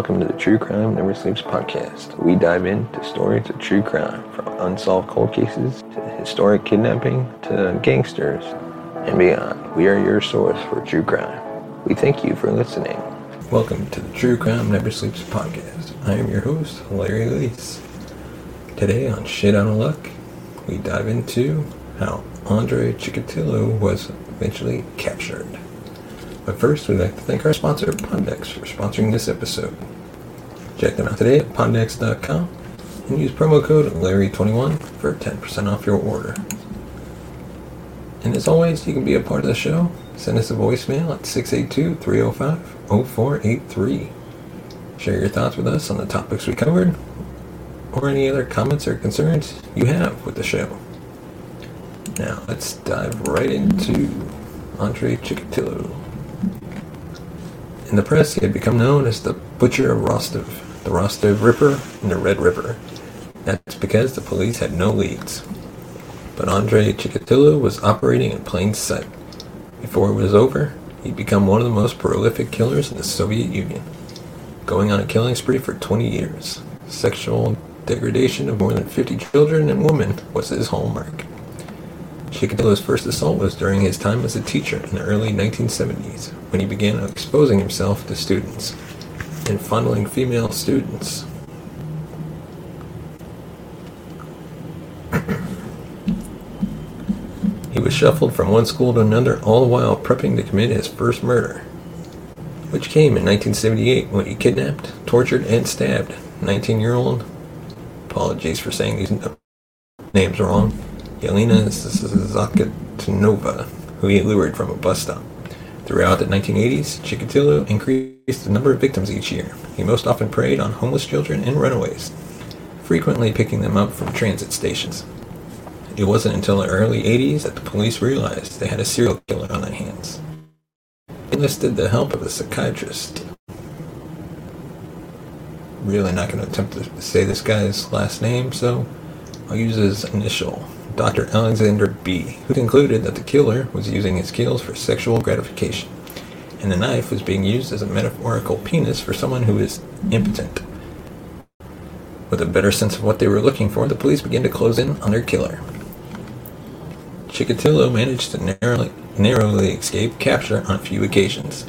Welcome to the True Crime Never Sleeps podcast. We dive into stories of true crime, from unsolved cold cases to historic kidnapping to gangsters and beyond. We are your source for true crime. We thank you for listening. Welcome to the True Crime Never Sleeps podcast. I am your host, Larry Leese. Today on Shit Out of Luck, we dive into how Andre Chikatilo was eventually captured. But first, we'd like to thank our sponsor, PodDecks, for sponsoring this episode. Check them out today at poddecks.com and use promo code Larry21 for 10% off your order. And as always, you can be a part of the show. Send us a voicemail at 682 305 0483. Share your thoughts with us on the topics we covered or any other comments or concerns you have with the show. Now, let's dive right into Andre Chikatilo. In the press, he had become known as the Butcher of Rostov, the Rostov Ripper, and the Red Ripper. That's because the police had no leads. But Andre Chikatilo was operating in plain sight. Before it was over, he'd become one of the most prolific killers in the Soviet Union, going on a killing spree for 20 years. Sexual degradation of more than 50 children and women was his hallmark. Chikatilo's first assault was during his time as a teacher in the early 1970s, when he began exposing himself to students and fondling female students. he was shuffled from one school to another, all the while prepping to commit his first murder, which came in 1978 when he kidnapped, tortured, and stabbed 19 year old, apologies for saying these uh, names wrong, Yelena Zakatinova, who he lured from a bus stop. Throughout the 1980s, Chikatilo increased the number of victims each year. He most often preyed on homeless children and runaways, frequently picking them up from transit stations. It wasn't until the early 80s that the police realized they had a serial killer on their hands. They enlisted the help of a psychiatrist. Really not going to attempt to say this guy's last name, so I'll use his initial, Dr. Alexander B., who concluded that the killer was using his kills for sexual gratification, and the knife was being used as a metaphorical penis for someone who is impotent. With a better sense of what they were looking for, the police began to close in on their killer. Chikatilo managed to narrowly, narrowly escape capture on a few occasions,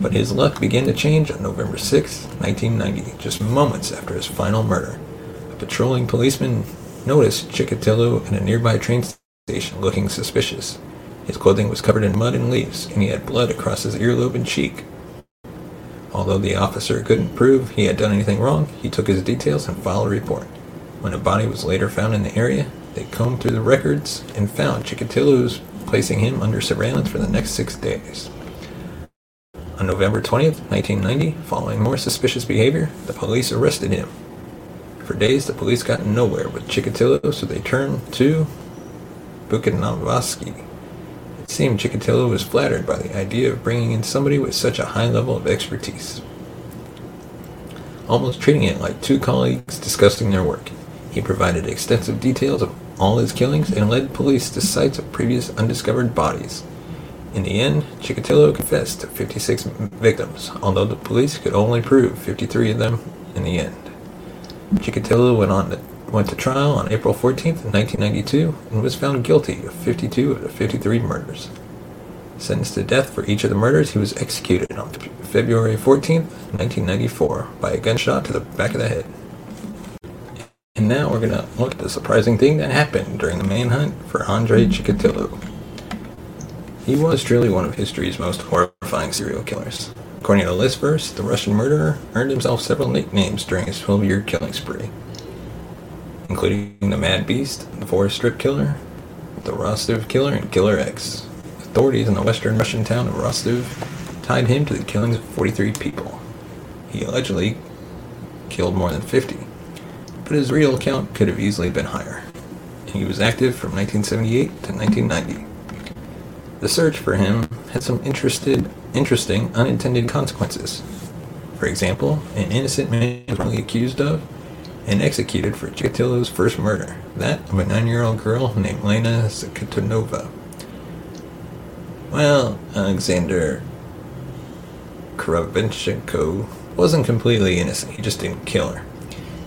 but his luck began to change on November 6, 1990, just moments after his final murder. A patrolling policeman noticed Chikatilo in a nearby train station looking suspicious. His clothing was covered in mud and leaves, and he had blood across his earlobe and cheek. Although the officer couldn't prove he had done anything wrong, he took his details and filed a report. When a body was later found in the area, they combed through the records and found Chikatilo's placing him under surveillance for the next six days. On November 20th, 1990, following more suspicious behavior, the police arrested him. For days, the police got nowhere with Chikatilo, so they turned to Bukanavaski. It seemed Chikatilo was flattered by the idea of bringing in somebody with such a high level of expertise, almost treating it like two colleagues discussing their work. He provided extensive details of all his killings and led police to sites of previous undiscovered bodies. In the end, Chikatilo confessed to 56 victims, although the police could only prove 53 of them in the end. Chikatilo went on to, went to trial on April 14, 1992, and was found guilty of 52 of the 53 murders. Sentenced to death for each of the murders, he was executed on February 14, 1994, by a gunshot to the back of the head. And now we're going to look at the surprising thing that happened during the manhunt for Andre Chikatilo. He was truly one of history's most horrifying serial killers. According to Listverse, the Russian murderer earned himself several nicknames during his 12-year killing spree, including the Mad Beast, the Forest Strip Killer, the Rostov Killer, and Killer X. Authorities in the western Russian town of Rostov tied him to the killings of 43 people. He allegedly killed more than 50, but his real count could have easily been higher. He was active from 1978 to 1990. The search for him had some interested, interesting unintended consequences. For example, an innocent man was wrongly accused of and executed for Chikatilo's first murder, that of a nine-year-old girl named Lena Zakatanova. Well, Alexander Kravchenko wasn't completely innocent, he just didn't kill her.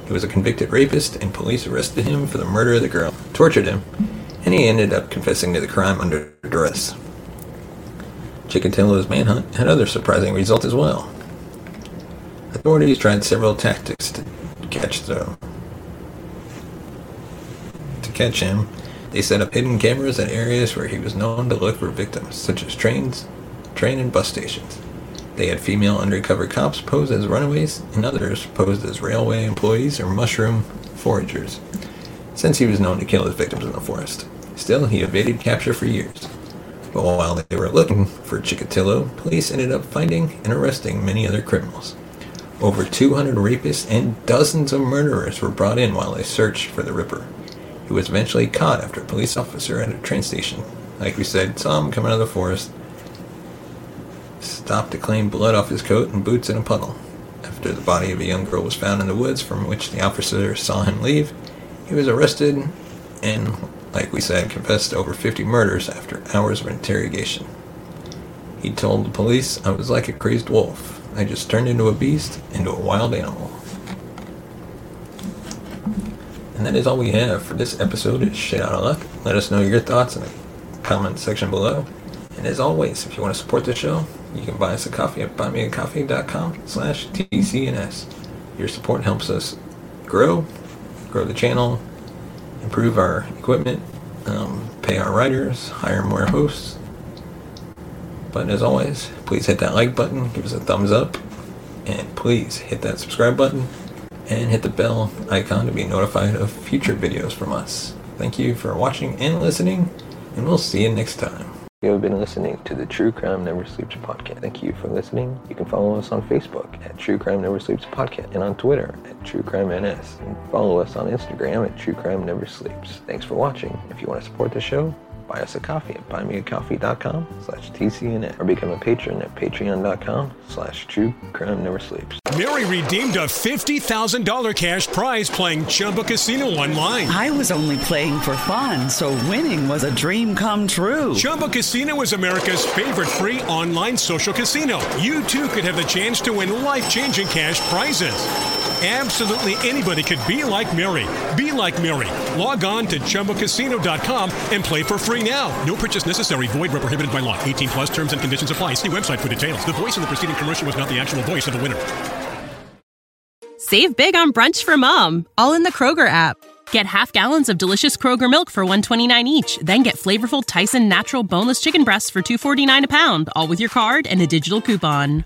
He was a convicted rapist, and police arrested him for the murder of the girl, tortured him, and he ended up confessing to the crime under duress. Chikatilo's manhunt had other surprising results as well. Authorities tried several tactics to catch the to catch him. They set up hidden cameras at areas where he was known to look for victims, such as trains, train and bus stations. They had female undercover cops pose as runaways, and others posed as railway employees or mushroom foragers, since he was known to kill his victims in the forest. Still, he evaded capture for years. But while they were looking for Chikatilo, police ended up finding and arresting many other criminals. Over 200 rapists and dozens of murderers were brought in while they searched for the Ripper. He was eventually caught after a police officer at a train station, like we said, saw him come out of the forest, stopped to clean blood off his coat and boots in a puddle. After the body of a young girl was found in the woods from which the officer saw him leave, he was arrested and like we said, confessed to over 50 murders after hours of interrogation. He told the police, I was like a crazed wolf. I just turned into a beast, into a wild animal. And that is all we have for this episode of Shit Out of Luck. Let us know your thoughts in the comment section below. And as always, if you want to support the show, you can buy us a coffee at buymeacoffee.com slash TCNS. Your support helps us grow, grow the channel, improve our equipment, um, pay our writers, hire more hosts. But as always, please hit that like button, give us a thumbs up, and please hit that subscribe button and hit the bell icon to be notified of future videos from us. Thank you for watching and listening, and we'll see you next time. You have been listening to the True Crime Never Sleeps podcast. Thank you for listening. You can follow us on Facebook at True Crime Never Sleeps podcast and on Twitter at True Crime NS. And follow us on Instagram at True Crime Never Sleeps. Thanks for watching. If you want to support the show, buy us a coffee at buymeacoffee.com slash TCNN or become a patron at patreon.com slash true crime never sleeps. Mary redeemed a $50,000 cash prize playing Chumba Casino online. I was only playing for fun, so winning was a dream come true. Chumba Casino is America's favorite free online social casino. You too could have the chance to win life changing cash prizes. Absolutely anybody could be like Mary. Be like Mary. Log on to ChumbaCasino.com and play for free now. No purchase necessary. Void where prohibited by law. 18 plus terms and conditions apply. See website for details. The voice in the preceding commercial was not the actual voice of the winner. Save big on brunch for mom, all in the Kroger app. Get half gallons of delicious Kroger milk for 129 each, then get flavorful Tyson natural boneless chicken breasts for 249 a pound, all with your card and a digital coupon.